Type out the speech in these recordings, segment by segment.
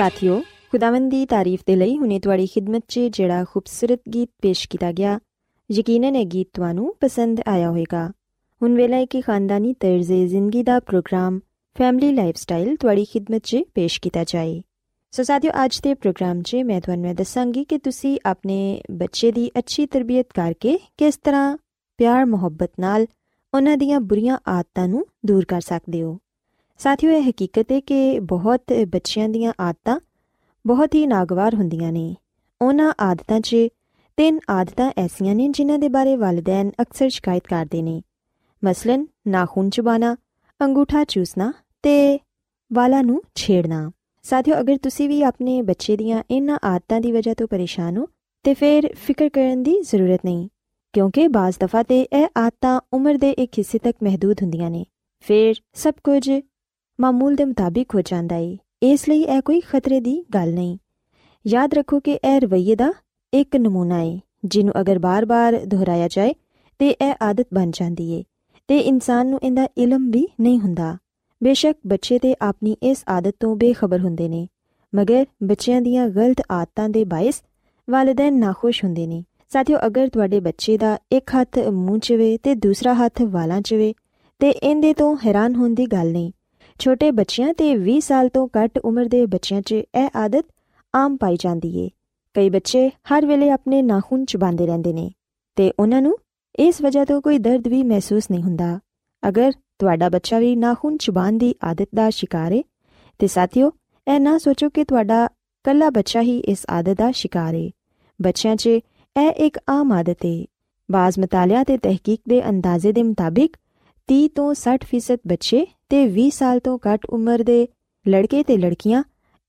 ਸਾਥਿਓ, ਖੁਦਾਵੰਦ ਦੀ ਤਾਰੀਫ ਦੇ ਲਈ ਹੁਨੇ ਤੁਹਾਡੀ ਖidmat 'ਚ ਜਿਹੜਾ ਖੂਬਸੂਰਤ ਗੀਤ ਪੇਸ਼ ਕੀਤਾ ਗਿਆ, ਯਕੀਨਨ ਇਹ ਗੀਤ ਤੁਹਾਨੂੰ ਪਸੰਦ ਆਇਆ ਹੋਵੇਗਾ। ਹੁਣ ਵੇਲਾ ਹੈ ਕਿ ਖਾਨਦਾਨੀ ਤਰਜ਼ੇ ਜ਼ਿੰਦਗੀ ਦਾ ਪ੍ਰੋਗਰਾਮ, ਫੈਮਿਲੀ ਲਾਈਫਸਟਾਈਲ ਤੁਹਾਡੀ ਖidmat 'ਚ ਪੇਸ਼ ਕੀਤਾ ਜਾਏ। ਸੋ ਸਾਥਿਓ, ਅੱਜ ਦੇ ਪ੍ਰੋਗਰਾਮ 'ਚ ਮੈਂ ਤੁਹਾਨੂੰ ਦੱਸਾਂਗੀ ਕਿ ਤੁਸੀਂ ਆਪਣੇ ਬੱਚੇ ਦੀ ਅੱਛੀ ਤਰਬੀਅਤ ਕਰਕੇ ਕਿਸ ਤਰ੍ਹਾਂ ਪਿਆਰ ਮੁਹੱਬਤ ਨਾਲ ਉਹਨਾਂ ਦੀਆਂ ਬੁਰੀਆਂ ਆਦਤਾਂ ਨੂੰ ਦੂਰ ਕਰ ਸਕਦੇ ਹੋ। ਸਾਥੀਓ, ਇਹ ਹਕੀਕਤ ਹੈ ਕਿ ਬਹੁਤ ਬੱਚਿਆਂ ਦੀਆਂ ਆਦਤਾਂ ਬਹੁਤ ਹੀ ਨਾਗਵਾਰ ਹੁੰਦੀਆਂ ਨੇ। ਉਹਨਾਂ ਆਦਤਾਂ 'ਚ ਤਿੰਨ ਆਦਤਾਂ ਐਸੀਆਂ ਨੇ ਜਿਨ੍ਹਾਂ ਦੇ ਬਾਰੇ ਵਾਲਿਦੈਨ ਅਕਸਰ ਸ਼ਿਕਾਇਤ ਕਰਦੇ ਨੇ। ਮਸਲਨ, ਨਾਖੂਨ ਚਬਾਣਾ ਅੰਗੂਠਾ ਚੂਸਣਾ ਤੇ ਵਾਲਾਂ ਨੂੰ ਛੇੜਨਾ। ਸਾਥੀਓ, ਅਗਰ ਤੁਸੀਂ ਵੀ ਆਪਣੇ ਬੱਚੇ ਦੀਆਂ ਇਹਨਾਂ ਆਦਤਾਂ ਦੀ ਵਜ੍ਹਾ ਤੋਂ ਪਰੇਸ਼ਾਨ ਹੋ, ਤੇ ਫਿਰ ਫਿਕਰ ਕਰਨ ਦੀ ਜ਼ਰੂਰਤ ਨਹੀਂ, ਕਿਉਂਕਿ ਬਾਜ਼ ਦਫਾ ਤੇ ਇਹ ਆਦਤਾਂ ਉਮਰ ਦੇ ਇੱਕ ਹਿੱਸੇ ਤੱਕ ਮਹਦੂਦ ਹੁੰਦੀਆਂ ਨੇ। ਫਿਰ ਸਭ ਕੁਝ ਮਾਮੂਲ ਦੇ ਮੁਤਾਬਿਕ ਹੋ ਜਾਂਦਾ ਹੈ ਇਸ ਲਈ ਇਹ ਕੋਈ ਖਤਰੇ ਦੀ ਗੱਲ ਨਹੀਂ। ਯਾਦ ਰੱਖੋ ਕਿ ਇਹ ਰਵਈਏ ਦਾ ਇੱਕ ਨਮੂਨਾ ਹੈ ਜਿਹਨੂੰ ਅਗਰ ਬਾਰ-ਬਾਰ ਦੁਹਰਾਇਆ ਜਾਏ ਤੇ ਇਹ ਆਦਤ ਬਣ ਜਾਂਦੀ ਹੈ ਤੇ ਇਨਸਾਨ ਨੂੰ ਇਹਦਾ ਇਲਮ ਵੀ ਨਹੀਂ ਹੁੰਦਾ। ਬੇਸ਼ੱਕ ਬੱਚੇ ਤੇ ਆਪਣੀ ਇਸ ਆਦਤ ਤੋਂ ਬੇਖਬਰ ਹੁੰਦੇ ਨੇ, ਮਗਰ ਬੱਚਿਆਂ ਦੀਆਂ ਗਲਤ ਆਦਤਾਂ ਦੇ ਬਾਇਸ ਵਾਲਿਦੈਨ ਨਾਖੁਸ਼ ਹੁੰਦੇ ਨੇ। ਸਾਥੀਓ, ਅਗਰ ਤੁਹਾਡੇ ਬੱਚੇ ਦਾ ਇੱਕ ਹੱਥ ਮੂੰਹ 'ਚ ਵੇ ਤੇ ਦੂਸਰਾ ਹੱਥ ਵਾਲਾਂ 'ਚ ਵੇ ਤੇ ਇਹਦੇ ਤੋਂ ਹੈਰਾਨ ਹੋਣ ਦੀ ਗੱਲ ਨਹੀਂ ਛੋਟੇ ਬੱਚਿਆਂ ਤੇ 20 ਸਾਲ ਤੋਂ ਘੱਟ ਉਮਰ ਦੇ ਬੱਚਿਆਂ 'ਚ ਇਹ ਆਦਤ ਆਮ ਪਾਈ ਜਾਂਦੀ ਏ। ਕਈ ਬੱਚੇ ਹਰ ਵੇਲੇ ਆਪਣੇ ਨਾਖੂਨ ਚਬਾਉਂਦੇ ਰਹਿੰਦੇ ਨੇ ਤੇ ਉਹਨਾਂ ਨੂੰ ਇਸ ਵਜ੍ਹਾ ਤੋਂ ਕੋਈ ਦਰਦ ਵੀ ਮਹਿਸੂਸ ਨਹੀਂ ਹੁੰਦਾ। ਅਗਰ ਤੁਹਾਡਾ ਬੱਚਾ ਵੀ ਨਾਖੂਨ ਚਬਾਉਣ ਦੀ ਆਦਤ ਦਾ ਸ਼ਿਕਾਰ ਹੈ ਤੇ ਸਾਥੀਓ, ਇਹ ਨਾ ਸੋਚੋ ਕਿ ਤੁਹਾਡਾ ਕੱਲਾ ਬੱਚਾ ਹੀ ਇਸ ਆਦਤ ਦਾ ਸ਼ਿਕਾਰ ਹੈ ਬੱਚਿਆਂ 'ਚ ਇਹ ਇੱਕ ਆਮ ਆਦਤ ਹੈ ਬਾਜ਼ ਮਤਾਲਿਆ ਤੇ ਤਹਿਕੀਕ ਦੇ ਅੰਦਾਜ਼ੇ ਦੇ ਮੁਤਾਬਿਕ 30 ਤੋਂ 60% ਬੱਚੇ ਤੇ 20 ਸਾਲ ਤੋਂ ਘੱਟ ਉਮਰ ਦੇ ਲੜਕੇ ਤੇ ਲੜਕੀਆਂ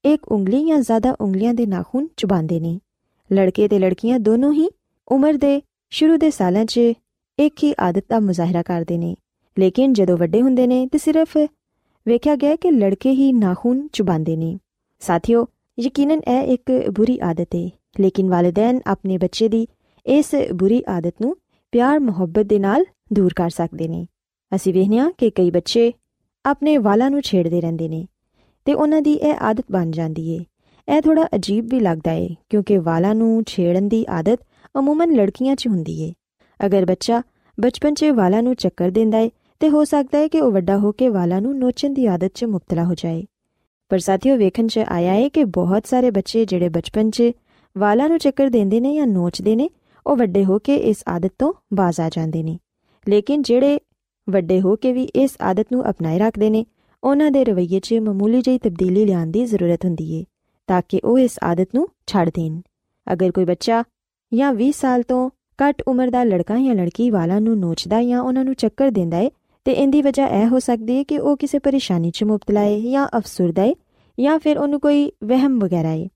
ਇੱਕ ਉਂਗਲੀ ਜਾਂ ਜ਼ਿਆਦਾ ਉਂਗਲੀਆਂ ਦੇ ਨਾਖੂਨ ਚਬਾਉਂਦੇ ਨੇ। ਲੜਕੇ ਤੇ ਲੜਕੀਆਂ ਦੋਨੋਂ ਹੀ ਉਮਰ ਦੇ ਸ਼ੁਰੂ ਦੇ ਸਾਲਾਂ 'ਚ ਇੱਕ ਹੀ ਆਦਤ ਦਾ ਮੁਜ਼ਾਹਰਾ ਕਰਦੇ ਨੇ। ਲੇਕਿਨ ਜਦੋਂ ਵੱਡੇ ਹੁੰਦੇ ਨੇ ਤੇ ਸਿਰਫ ਵੇਖਿਆ ਗਿਆ ਕਿ ਲੜਕੇ ਹੀ ਨਾਖੂਨ ਚਬਾਉਂਦੇ ਨੇ। ਸਾਥੀਓ, ਯਕੀਨਨ ਇਹ ਇੱਕ ਬੁਰੀ ਆਦਤ ਹੈ ਲੇਕਿਨ ਵਾਲਿਦੈਨ ਆਪਣੇ ਬੱਚੇ ਦੀ ਇਸ ਬੁਰੀ ਆਦਤ ਨੂੰ ਪਿਆਰ ਮੁਹੱਬਤ ਦੇ ਨਾਲ ਦੂਰ ਕਰ ਸਕਦੇ ਨੇ। ਅਸੀਂ ਵੇਖਿਆ ਕਿ ਕਈ ਬੱਚੇ ਆਪਣੇ ਵਾਲਾਂ ਨੂੰ ਛੇੜਦੇ ਰਹਿੰਦੇ ਨੇ ਤੇ ਉਹਨਾਂ ਦੀ ਇਹ ਆਦਤ ਬਣ ਜਾਂਦੀ ਏ। ਇਹ ਥੋੜਾ ਅਜੀਬ ਵੀ ਲੱਗਦਾ ਏ, ਕਿਉਂਕਿ ਵਾਲਾਂ ਨੂੰ ਛੇੜਨ ਦੀ ਆਦਤ ਅਮੂਮਨ ਲੜਕੀਆਂ 'ਚ ਹੁੰਦੀ ਏ। ਅਗਰ ਬੱਚਾ ਬਚਪਨ 'ਚ ਵਾਲਾਂ ਨੂੰ ਚੱਕਰ ਦਿੰਦਾ ਏ, ਤੇ ਹੋ ਸਕਦਾ ਹੈ ਕਿ ਉਹ ਵੱਡਾ ਹੋ ਕੇ ਵਾਲਾਂ ਨੂੰ ਨੋਚਣ ਦੀ ਆਦਤ 'ਚ ਮੁਬਤਲਾ ਹੋ ਜਾਏ। ਪਰ ਸਾਥੀਓ, ਵੇਖਣ 'ਚ ਆਇਆ ਏ ਕਿ ਬਹੁਤ ਸਾਰੇ ਬੱਚੇ ਜਿਹੜੇ ਬਚਪਨ 'ਚ ਵਾਲਾਂ ਨੂੰ ਚੱਕਰ ਦਿੰਦੇ ਨੇ ਜਾਂ ਨੋਚਦੇ ਨੇ, ਉਹ ਵੱਡੇ ਹੋ ਕੇ ਇਸ ਆਦਤ ਤੋਂ ਬਾਜ਼ ਆ ਜਾਂਦੇ ਨੇ। ਲੇਕਿਨ ਜਿਹੜੇ ਵੱਡੇ ਹੋ ਕੇ ਵੀ ਇਸ ਆਦਤ ਨੂੰ ਅਪਣਾਏ ਰੱਖਦੇ ਨੇ। ਉਹਨਾਂ ਦੇ ਰਵੱਈਏ 'ਚ ਮਾਮੂਲੀ ਜਿਹੀ ਤਬਦੀਲੀ ਲਿਆਉਣ ਦੀ ਜ਼ਰੂਰਤ ਹੁੰਦੀ ਏ, ਤਾਂ ਕਿ ਉਹ ਇਸ ਆਦਤ ਨੂੰ ਛੱਡ ਦੇਣ। ਅਗਰ ਕੋਈ ਬੱਚਾ ਜਾਂ 20 ਸਾਲ ਤੋਂ ਘੱਟ ਉਮਰ ਦਾ ਲੜਕਾ ਜਾਂ ਲੜਕੀ ਵਾਲਾਂ ਨੂੰ ਨੋਚਦਾ ਜਾਂ ਉਹਨਾਂ ਨੂੰ ਚੱਕਰ ਦਿੰਦਾ ਏ, ਤੇ ਇੰਦੀ ਵਜ੍ਹਾ ਇਹ ਹੋ ਸਕਦੀ ਹੈ ਕਿ ਉਹ ਕਿਸੇ ਪਰੇਸ਼ਾਨੀ 'ਚ ਮੁਬਤਲਾ ਹੈ ਜਾਂ ਅਫਸਰਦਾ ਹੈ ਜਾਂ ਫਿਰ ਉਹਨੂੰ ਕੋਈ ਵਹਿਮ ਵਗੈਰਾ ਹੈ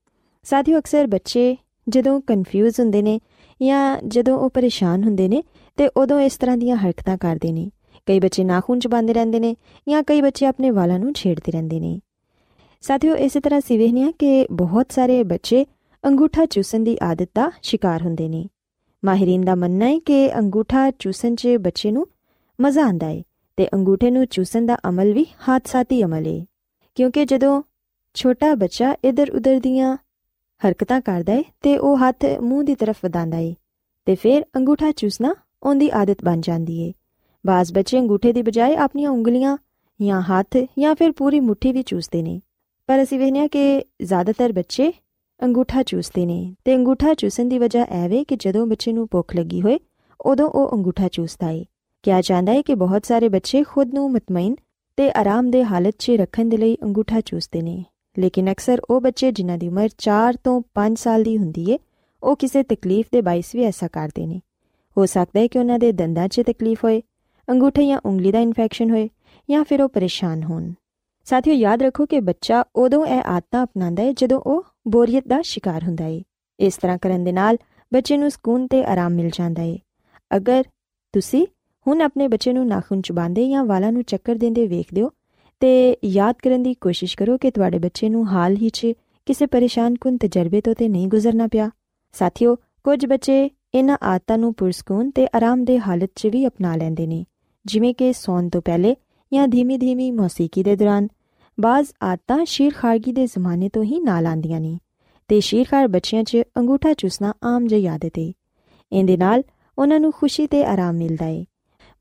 ਸਾਥੀਓ, ਅਕਸਰ ਬੱਚੇ ਜਦੋਂ ਕਨਫਿਊਜ਼ ਹੁੰਦੇ ਨੇ ਜਾਂ ਜਦੋਂ ਉਹ ਪਰੇਸ਼ਾਨ ਹੁੰਦੇ ਨੇ, ਤੇ ਉਦੋਂ ਇਸ ਤਰ੍ਹਾਂ ਦੀਆਂ ਹਰਕਤਾਂ ਕਰਦੇ ਨੇ। ਕਈ ਬੱਚੇ ਨਾਖੂਨ ਚਬਾਉਂਦੇ ਰਹਿੰਦੇ ਨੇ ਜਾਂ ਕਈ ਬੱਚੇ ਆਪਣੇ ਵਾਲਾਂ ਨੂੰ ਛੇੜਦੇ ਰਹਿੰਦੇ ਨੇ। ਸਾਥੀਓ, ਇਸੇ ਤਰ੍ਹਾਂ ਸਿਵਹਨੀਆਂ ਕਿ ਬਹੁਤ ਸਾਰੇ ਬੱਚੇ ਅੰਗੂਠਾ ਚੂਸਣ ਦੀ ਆਦਤ ਦਾ ਸ਼ਿਕਾਰ ਹੁੰਦੇ ਨੇ। ਮਾਹਿਰੀਨ ਦਾ ਮੰਨਣਾ ਹੈ ਕਿ ਅੰਗੂਠਾ ਚੂਸਣ 'ਚ ਬੱਚੇ ਨੂੰ ਮਜ਼ਾ ਆਉਂਦਾ ਹੈ ਤੇ ਅੰਗੂਠੇ ਨੂੰ ਚੂਸਣ ਦਾ ਅਮਲ ਵੀ ਹਾਦਸਾਤੀ ਅਮਲ ਹੈ ਕਿਉਂਕਿ ਜਦੋਂ ਛੋਟਾ ਬੱਚਾ ਇਧਰ ਉਧਰ ਦੀਆਂ ਹਰਕਤਾਂ ਕਰਦਾ ਹੈ ਤੇ ਉਹ ਹੱਥ ਮੂੰਹ ਦੀ ਤਰਫ ਵਧਾਉਂਦਾ ਹੈ ਤੇ ਫਿਰ ਅੰਗੂਠਾ ਚੂਸਣਾ ਉਹਦੀ ਆਦਤ ਬਣ ਜਾਂਦੀ ਹੈ ਬਾਜ਼ ਬੱਚੇ ਅੰਗੂਠੇ ਦੀ ਬਜਾਏ ਆਪਣੀਆਂ ਉਂਗਲੀਆਂ ਜਾਂ ਹੱਥ ਜਾਂ ਫਿਰ ਪੂਰੀ ਮੁਠੀ ਵੀ ਚੂਸਦੇ ਨੇ। ਪਰ ਅਸੀਂ ਵੇਖਿਆ ਕਿ ਜ਼ਿਆਦਾਤਰ ਬੱਚੇ ਅੰਗੂਠਾ ਚੂਸਦੇ ਨੇ ਤੇ ਅੰਗੂਠਾ ਚੂਸਣ ਦੀ ਵਜ੍ਹਾ ਐਵੇਂ ਕਿ ਜਦੋਂ ਬੱਚੇ ਨੂੰ ਭੁੱਖ ਲੱਗੀ ਹੋਏ, ਉਦੋਂ ਉਹ ਅੰਗੂਠਾ ਚੂਸਦਾ ਹੈ ਕਿਹਾ ਜਾਂਦਾ ਹੈ ਕਿ ਬਹੁਤ ਸਾਰੇ ਬੱਚੇ ਖੁਦ ਨੂੰ ਮਤਮਈਨ ਤੇ ਆਰਾਮਦੇ ਹਾਲਤ 'ਚ ਰੱਖਣ ਦੇ ਲਈ ਅੰਗੂਠਾ ਚੂਸਦੇ ਨੇ। ਲੇਕਿਨ ਅਕਸਰ ਉਹ ਬੱਚੇ ਜਿਨ੍ਹਾਂ ਦੀ ਉਮਰ 4 ਤੋਂ 5 ਸਾਲ ਦੀ ਹੁੰਦੀ ਏ, ਉਹ ਕਿਸੇ ਤਕਲੀਫ ਦੇ ਬਾਇਸ ਵੀ ਐਸਾ ਕਰਦੇ ਨੇ। ਹੋ ਸਕਦਾ ਹੈ ਕਿ ਉਹਨਾਂ ਦੇ ਦੰਦਾਂ 'ਚ ਤਕਲੀਫ ਹੋਏ ਅੰਗੂਠੇ ਜਾਂ ਉਂਗਲੀ ਦਾ ਇਨਫੈਕਸ਼ਨ ਹੋਏ ਜਾਂ ਫਿਰ ਉਹ ਪਰੇਸ਼ਾਨ ਹੋਣ। ਸਾਥੀਓ, ਯਾਦ ਰੱਖੋ ਕਿ ਬੱਚਾ ਉਦੋਂ ਇਹ ਆਦਤਾਂ ਅਪਣਾਉਂਦਾ ਹੈ ਜਦੋਂ ਉਹ ਬੋਰੀਅਤ ਦਾ ਸ਼ਿਕਾਰ ਹੁੰਦਾ ਹੈ ਇਸ ਤਰ੍ਹਾਂ ਕਰਨ ਦੇ ਨਾਲ ਬੱਚੇ ਨੂੰ ਸਕੂਨ ਤੇ ਆਰਾਮ ਮਿਲ ਜਾਂਦਾ ਹੈ ਅਗਰ ਤੁਸੀਂ ਹੁਣ ਆਪਣੇ ਬੱਚੇ ਨੂੰ ਨਾਖੂਨ ਚਬਾਉਂਦੇ ਜਾਂ ਵਾਲਾਂ ਨੂੰ ਚੱਕਰ ਦਿੰਦੇ ਵੇਖਦੇ ਹੋ, ਤੇ ਯਾਦ ਕਰਨ ਦੀ ਕੋਸ਼ਿਸ਼ ਕਰੋ ਕਿ ਤੁਹਾਡੇ ਬੱਚੇ ਨੂੰ ਹਾਲ ਹੀ 'ਚ ਕਿਸੇ ਪਰੇਸ਼ਾਨ ਕੁਨ ਤਜਰਬੇ ਤੋਂ ਤੇ ਨਹੀਂ ਗੁਜ਼ਰਨਾ ਪਿਆ। ਸਾਥੀਓ, ਕੁਝ ਬੱਚੇ ਇਹਨਾਂ ਆਦਤਾਂ ਨੂੰ ਪੁਰਸਕੂਨ ਤੇ ਆਰਾਮਦੇ ਹਾਲਤ 'ਚ ਵੀ ਅਪਣਾ ਲੈਂਦੇ ਨੇ। ਜਿਵੇਂ ਕਿ ਸੌਣ ਤੋਂ ਪਹਿਲੇ ਜਾਂ ਧੀਮੀ-ਧੀਮੀ ਮੌਸੀਕੀ ਦੇ ਦੌਰਾਨ, ਬਾਜ਼ ਆਦਤਾਂ ਸ਼ੀਰਖਾਰਗੀ ਦੇ ਜ਼ਮਾਨੇ ਤੋਂ ਹੀ ਨਾਲ ਆਂਦੀਆਂ ਨੇ ਤੇ ਸ਼ੀਰਖਾਰ ਬੱਚਿਆਂ 'ਚ ਅੰਗੂਠਾ ਚੂਸਣਾ ਆਮ ਜਿਹੀ ਆਦਤ ਹੈ ਇਹਦੇ ਨਾਲ ਉਹਨਾਂ ਨੂੰ ਖੁਸ਼ੀ ਤੇ ਆਰਾਮ ਮਿਲਦਾ ਹੈ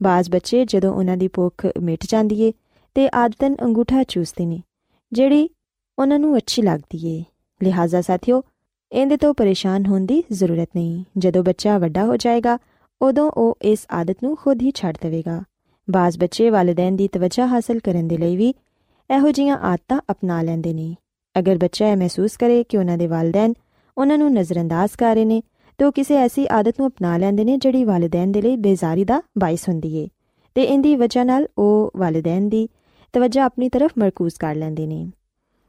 ਬਾਜ਼ ਬੱਚੇ ਜਦੋਂ ਉਹਨਾਂ ਦੀ ਭੁੱਖ ਮਿਟ ਜਾਂਦੀ ਏ ਤੇ ਆਦਤਨ ਅੰਗੂਠਾ ਚੂਸਦੇ ਨੇ, ਜਿਹੜੀ ਉਹਨਾਂ ਨੂੰ ਅੱਛੀ ਲੱਗਦੀ ਏ। ਲਿਹਾਜ਼ਾ ਸਾਥੀਓ, ਇਹਦੇ ਤੋਂ ਪਰੇਸ਼ਾਨ ਹੋਣ ਦੀ ਜ਼ਰੂਰਤ ਨਹੀਂ। ਜਦੋਂ ਬੱਚਾ ਵੱਡਾ ਹੋ ਜਾਏਗਾ, ਉਦੋਂ ਉਹ ਇਸ ਆਦਤ ਨੂੰ ਖੁਦ ਹੀ ਛੱਡ ਦੇਵੇਗਾ। ਬਾਜ਼ ਬੱਚੇ ਵਾਲਿਦੈਨ ਦੀ ਤਵੱਜਾ ਹਾਸਲ ਕਰਨ ਦੇ ਲਈ ਵੀ ਇਹੋ ਜਿਹੀਆਂ ਆਦਤਾਂ ਅਪਣਾ ਲੈਂਦੇ ਨੇ। ਅਗਰ ਬੱਚਾ ਇਹ ਮਹਿਸੂਸ ਕਰੇ ਕਿ ਉਹਨਾਂ ਦੇ ਵਾਲਿਦੈਨ ਉਹਨਾਂ ਨੂੰ ਨਜ਼ਰਅੰਦਾਜ਼ ਕਰ ਰਹੇ ਨੇ, ਤਾਂ ਕਿਸੇ ਐਸੀ ਆਦਤ ਨੂੰ ਅਪਣਾ ਲੈਂਦੇ ਨੇ ਜਿਹੜੀ ਵਾਲਿਦੈਨ ਦੇ ਲਈ ਬੇਜ਼ਾਰੀ ਦਾ ਬਾਇਸ ਹੁੰਦੀ ਏ। ਤੇ ਇੰਦੀ ਵਜ੍ਹਾ ਨਾਲ ਉਹ ਵਾਲਿਦੈਨ ਦੀ ਤਵੱਜਾ ਆਪਣੀ ਤਰਫ ਮਰਕੂਜ਼ ਕਰ ਲੈਂਦੇ ਨੇ।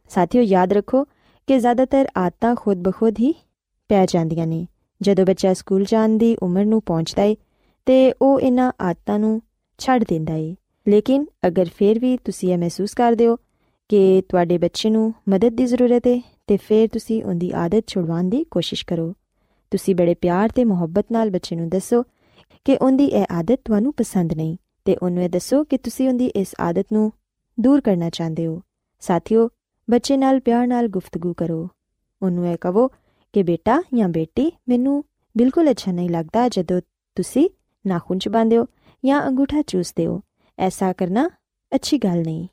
ਸਾਥੀਓ, ਯਾਦ ਰੱਖੋ ਕਿ ਜ਼ਿਆਦਾਤਰ ਆਦਤਾਂ ਖੁਦ ਬਖੁਦ ਹੀ ਪੈ ਜਾਂਦੀਆਂ ਨੇ। ਜਦੋਂ ਬੱਚਾ ਸਕੂਲ ਜਾਣ ਦੀ ਉਮਰ ਨੂੰ ਪਹੁੰਚਦਾ ਏ, ਤੇ ਉਹ ਇਹਨਾਂ ਆਦਤਾਂ ਨੂੰ ਛੱਡ ਦਿੰਦਾ ਏ। ਲੇਕਿਨ ਅਗਰ ਫੇਰ ਵੀ ਤੁਸੀਂ ਇਹ ਮਹਿਸੂਸ ਕਰਦੇ ਹੋ ਕਿ ਤੁਹਾਡੇ ਬੱਚੇ ਨੂੰ ਮਦਦ ਦੀ ਜ਼ਰੂਰਤ ਹੈ ਤੇ ਫਿਰ ਤੁਸੀਂ ਉਹਦੀ ਆਦਤ ਛੁਡਵਾਉਣ ਦੀ ਕੋਸ਼ਿਸ਼ ਕਰੋ। ਤੁਸੀਂ ਬੜੇ ਪਿਆਰ ਤੇ ਮੁਹੱਬਤ ਨਾਲ ਬੱਚੇ ਨੂੰ ਦੱਸੋ ਕਿ ਉਹਦੀ ਇਹ ਆਦਤ ਤੁਹਾਨੂੰ ਪਸੰਦ ਨਹੀਂ, ਤੇ ਉਹਨੂੰ ਇਹ ਦੱਸੋ ਕਿ ਤੁਸੀਂ ਉਹਦੀ ਇਸ ਆਦਤ ਨੂੰ ਦੂਰ ਕਰਨਾ ਚਾਹੁੰਦੇ ਹੋ। ਸਾਥੀਓ, ਬੱਚੇ ਨਾਲ ਪਿਆਰ ਨਾਲ ਗੁਫ਼ਤਗੂ ਕਰੋ। ਉਹਨੂੰ ਇਹ ਕਹੋ ਕਿ ਬੇਟਾ ਜਾਂ ਬੇਟੀ ਮੈਨੂੰ ਬਿਲਕੁਲ ਅੱਛਾ ਨਹੀਂ ਲੱਗਦਾ ਜਦੋਂ ਤੁਸੀਂ ਨਾਖੂਨ ਚਬਾਉਂਦੇ ਹੋ ਜਾਂ ਅੰਗੂਠਾ ਚੂਸਦੇ ਹੋ ਐਸਾ ਕਰਨਾ ਅੱਛੀ ਗੱਲ ਨਹੀਂ।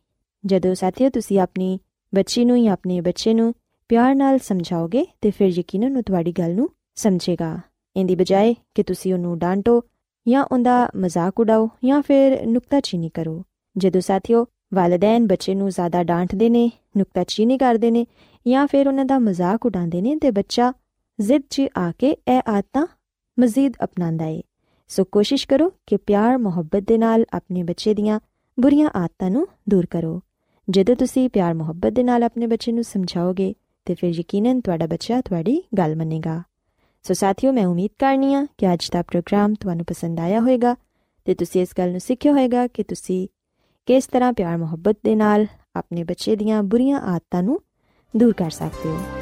ਜਦੋਂ ਸਾਥੀਓ ਤੁਸੀਂ ਆਪਣੀ ਬੱਚੀ ਨੂੰ ਜਾਂ ਆਪਣੇ ਬੱਚੇ ਨੂੰ ਪਿਆਰ ਨਾਲ ਸਮਝਾਓਗੇ, ਤੇ ਫਿਰ ਯਕੀਨਨ ਉਹ ਤੁਹਾਡੀ ਗੱਲ ਨੂੰ ਸਮਝੇਗਾ। ਇੰਦੀ ਬਜਾਏ ਕਿ ਤੁਸੀਂ ਉਹਨੂੰ ਡਾਂਟੋ ਜਾਂ ਉਹਦਾ ਮਜ਼ਾਕ ਉਡਾਓ ਜਾਂ ਫਿਰ ਨੁਕਤਾਚੀਨੀ ਕਰੋ। ਜਦੋਂ ਸਾਥੀਓ ਵਾਲਿਦੈਨ ਬੱਚੇ ਨੂੰ ਜ਼ਿਆਦਾ ਡਾਂਟਦੇ ਨੇ, ਨੁਕਤਾਚੀਨੀ ਕਰਦੇ ਨੇ ਜਾਂ ਫਿਰ ਉਹਨਾਂ ਦਾ ਮਜ਼ਾਕ ਉਡਾਉਂਦੇ ਨੇ, ਤੇ ਬੱਚਾ ਜ਼ਿੱਦ 'ਚ ਆ ਕੇ ਇਹ ਆਦਤਾਂ ਮਜ਼ੀਦ ਅਪਣਾਉਂਦਾ ਏ। ਸੋ ਕੋਸ਼ਿਸ਼ ਕਰੋ ਕਿ ਪਿਆਰ, ਮੁਹੱਬਤ ਦੇ ਨਾਲ ਆਪਣੇ ਬੱਚੇ ਦੀਆਂ ਬੁਰੀਆਂ ਆਦਤਾਂ ਨੂੰ ਦੂਰ ਕਰੋ। ਜਦੋਂ ਤੁਸੀਂ ਪਿਆਰ, ਮੁਹੱਬਤ ਦੇ ਨਾਲ ਆਪਣੇ ਬੱਚੇ ਨੂੰ ਸਮਝਾਓਗੇ, ਤੇ ਫਿਰ ਯਕੀਨਨ ਤੁਹਾਡਾ ਬੱਚਾ ਤੁਹਾਡੀ ਗੱਲ ਮੰਨੇਗਾ। ਸੋ ਸਾਥੀਓ, ਮੈਂ ਉਮੀਦ ਕਰਨੀ ਆ ਕਿ ਅੱਜ ਦਾ ਪ੍ਰੋਗਰਾਮ ਤੁਹਾਨੂੰ ਪਸੰਦ ਆਇਆ ਹੋਵੇਗਾ, ਤੇ ਤੁਸੀਂ ਇਸ ਗੱਲ ਨੂੰ ਸਿੱਖਿਆ ਹੋਵੇਗਾ ਕਿ ਤੁਸੀਂ ਕਿਸ ਤਰ੍ਹਾਂ ਪਿਆਰ, ਮੁਹੱਬਤ ਦੇ ਨਾਲ ਆਪਣੇ ਬੱਚੇ ਦੀਆਂ ਬੁਰੀਆਂ ਆਦਤਾਂ ਨੂੰ ਦੂਰ ਕਰ ਸਕਦੇ ਹੋ।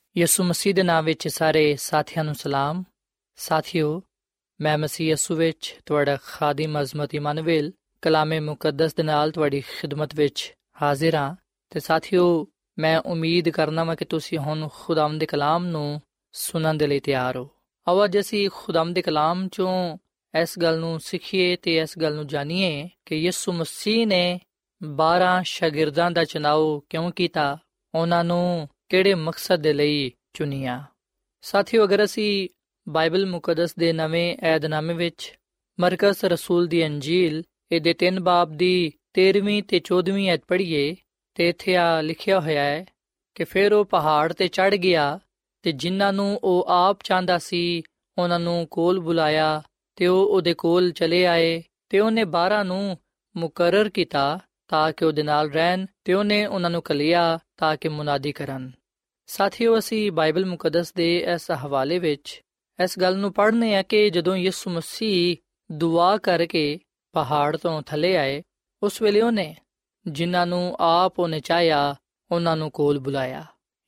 ਯਿਸੂ ਮਸੀਹ ਦੇ ਨਾਮ ਵਿੱਚ ਸਾਰੇ ਸਾਥੀਆਂ ਨੂੰ ਸਲਾਮ। ਸਾਥਿਓ, ਮੈਂ ਮਸੀਹ ਯਿਸੂ ਵਿੱਚ ਤੁਹਾਡਾ ਖਾਦਮ ਅਜ਼ਮਤ ਇਮਨੁਅਲ ਕਲਾਮੇ ਮੁਕੱਦਸ ਦੇ ਨਾਲ ਤੁਹਾਡੀ ਖਿਦਮਤ ਵਿੱਚ ਹਾਜ਼ਰ ਹਾਂ। ਤੇ ਸਾਥਿਓ, ਮੈਂ ਉਮੀਦ ਕਰਨਾ ਮੈਂ ਕਿ ਤੁਸੀਂ ਹੁਣ ਖੁਦਾਮ ਦੇ ਕਲਾਮ ਨੂੰ ਸੁਣਨ ਦੇ ਲਈ ਤਿਆਰ ਹੋ। ਆਓ ਅੱਜ ਅਸੀਂ ਖੁਦਾਮ ਦੇ ਕਲਾਮ ਚੋਂ ਇਸ ਗੱਲ ਨੂੰ ਸਿੱਖੀਏ ਤੇ ਇਸ ਗੱਲ ਨੂੰ ਜਾਣੀਏ ਕਿ ਯਿਸੂ ਮਸੀਹ ਨੇ 12 ਸ਼ਾਗਿਰਦਾਂ ਦਾ ਚੁਣਾਵ ਕਿਉਂ ਕੀਤਾ, ਉਹਨਾਂ ਨੂੰ ਕਿਹੜੇ ਮਕਸਦ ਦੇ ਲਈ ਚੁਣਿਆ। ਸਾਥੀਓ, ਅਗਰ ਅਸੀਂ ਬਾਈਬਲ ਮੁਕੱਦਸ ਦੇ ਨਵੇਂ ਏਧਨਾਮੇ ਵਿੱਚ ਮਰਕਸ ਰਸੂਲ ਦੀ ਅੰਜੀਲ, ਇਹਦੇ 3 ਬਾਬ ਦੀ 13ਵੀਂ ਤੇ 14ਵੀਂ ਐਤ ਪੜ੍ਹੀਏ, ਤੇ ਇੱਥੇ ਆ ਲਿਖਿਆ ਹੋਇਆ ਹੈ ਕਿ ਫਿਰ ਉਹ ਪਹਾੜ ਤੇ ਚੜ ਗਿਆ ਤੇ ਜਿਨ੍ਹਾਂ ਨੂੰ ਉਹ ਆਪ ਚਾਹੁੰਦਾ ਸੀ, ਉਹਨਾਂ ਨੂੰ ਕੋਲ ਬੁਲਾਇਆ ਤੇ ਉਹ ਉਹਦੇ ਕੋਲ ਚਲੇ ਆਏ ਤੇ ਉਹਨੇ 12 ਨੂੰ ਮੁਕਰਰ ਕੀਤਾ ਤਾਂ ਕਿ ਉਹਦੇ ਨਾਲ ਰਹਿਣ ਤੇ ਉਹਨੇ ਉਹਨਾਂ ਨੂੰ ਕਲਿਆ ਤਾਂ ਕਿ ਮੁਨਾਦੀ ਕਰਨ। ਸਾਥੀਓ, ਅਸੀਂ ਬਾਈਬਲ ਮੁਕੱਦਸ ਦੇ ਇਸ ਹਵਾਲੇ ਵਿੱਚ ਇਸ ਗੱਲ ਨੂੰ ਪੜ੍ਹਨੇ ਆ ਕਿ ਜਦੋਂ ਯਿਸੂ ਮਸੀਹ ਦੁਆ ਕਰਕੇ ਪਹਾੜ ਤੋਂ ਥੱਲੇ ਆਏ, ਉਸ ਵੇਲੇ ਉਹਨੇ ਜਿਨ੍ਹਾਂ ਨੂੰ ਆਪ ਉਹਨੇ ਚਾਹਿਆ, ਉਹਨਾਂ ਨੂੰ ਕੋਲ ਬੁਲਾਇਆ।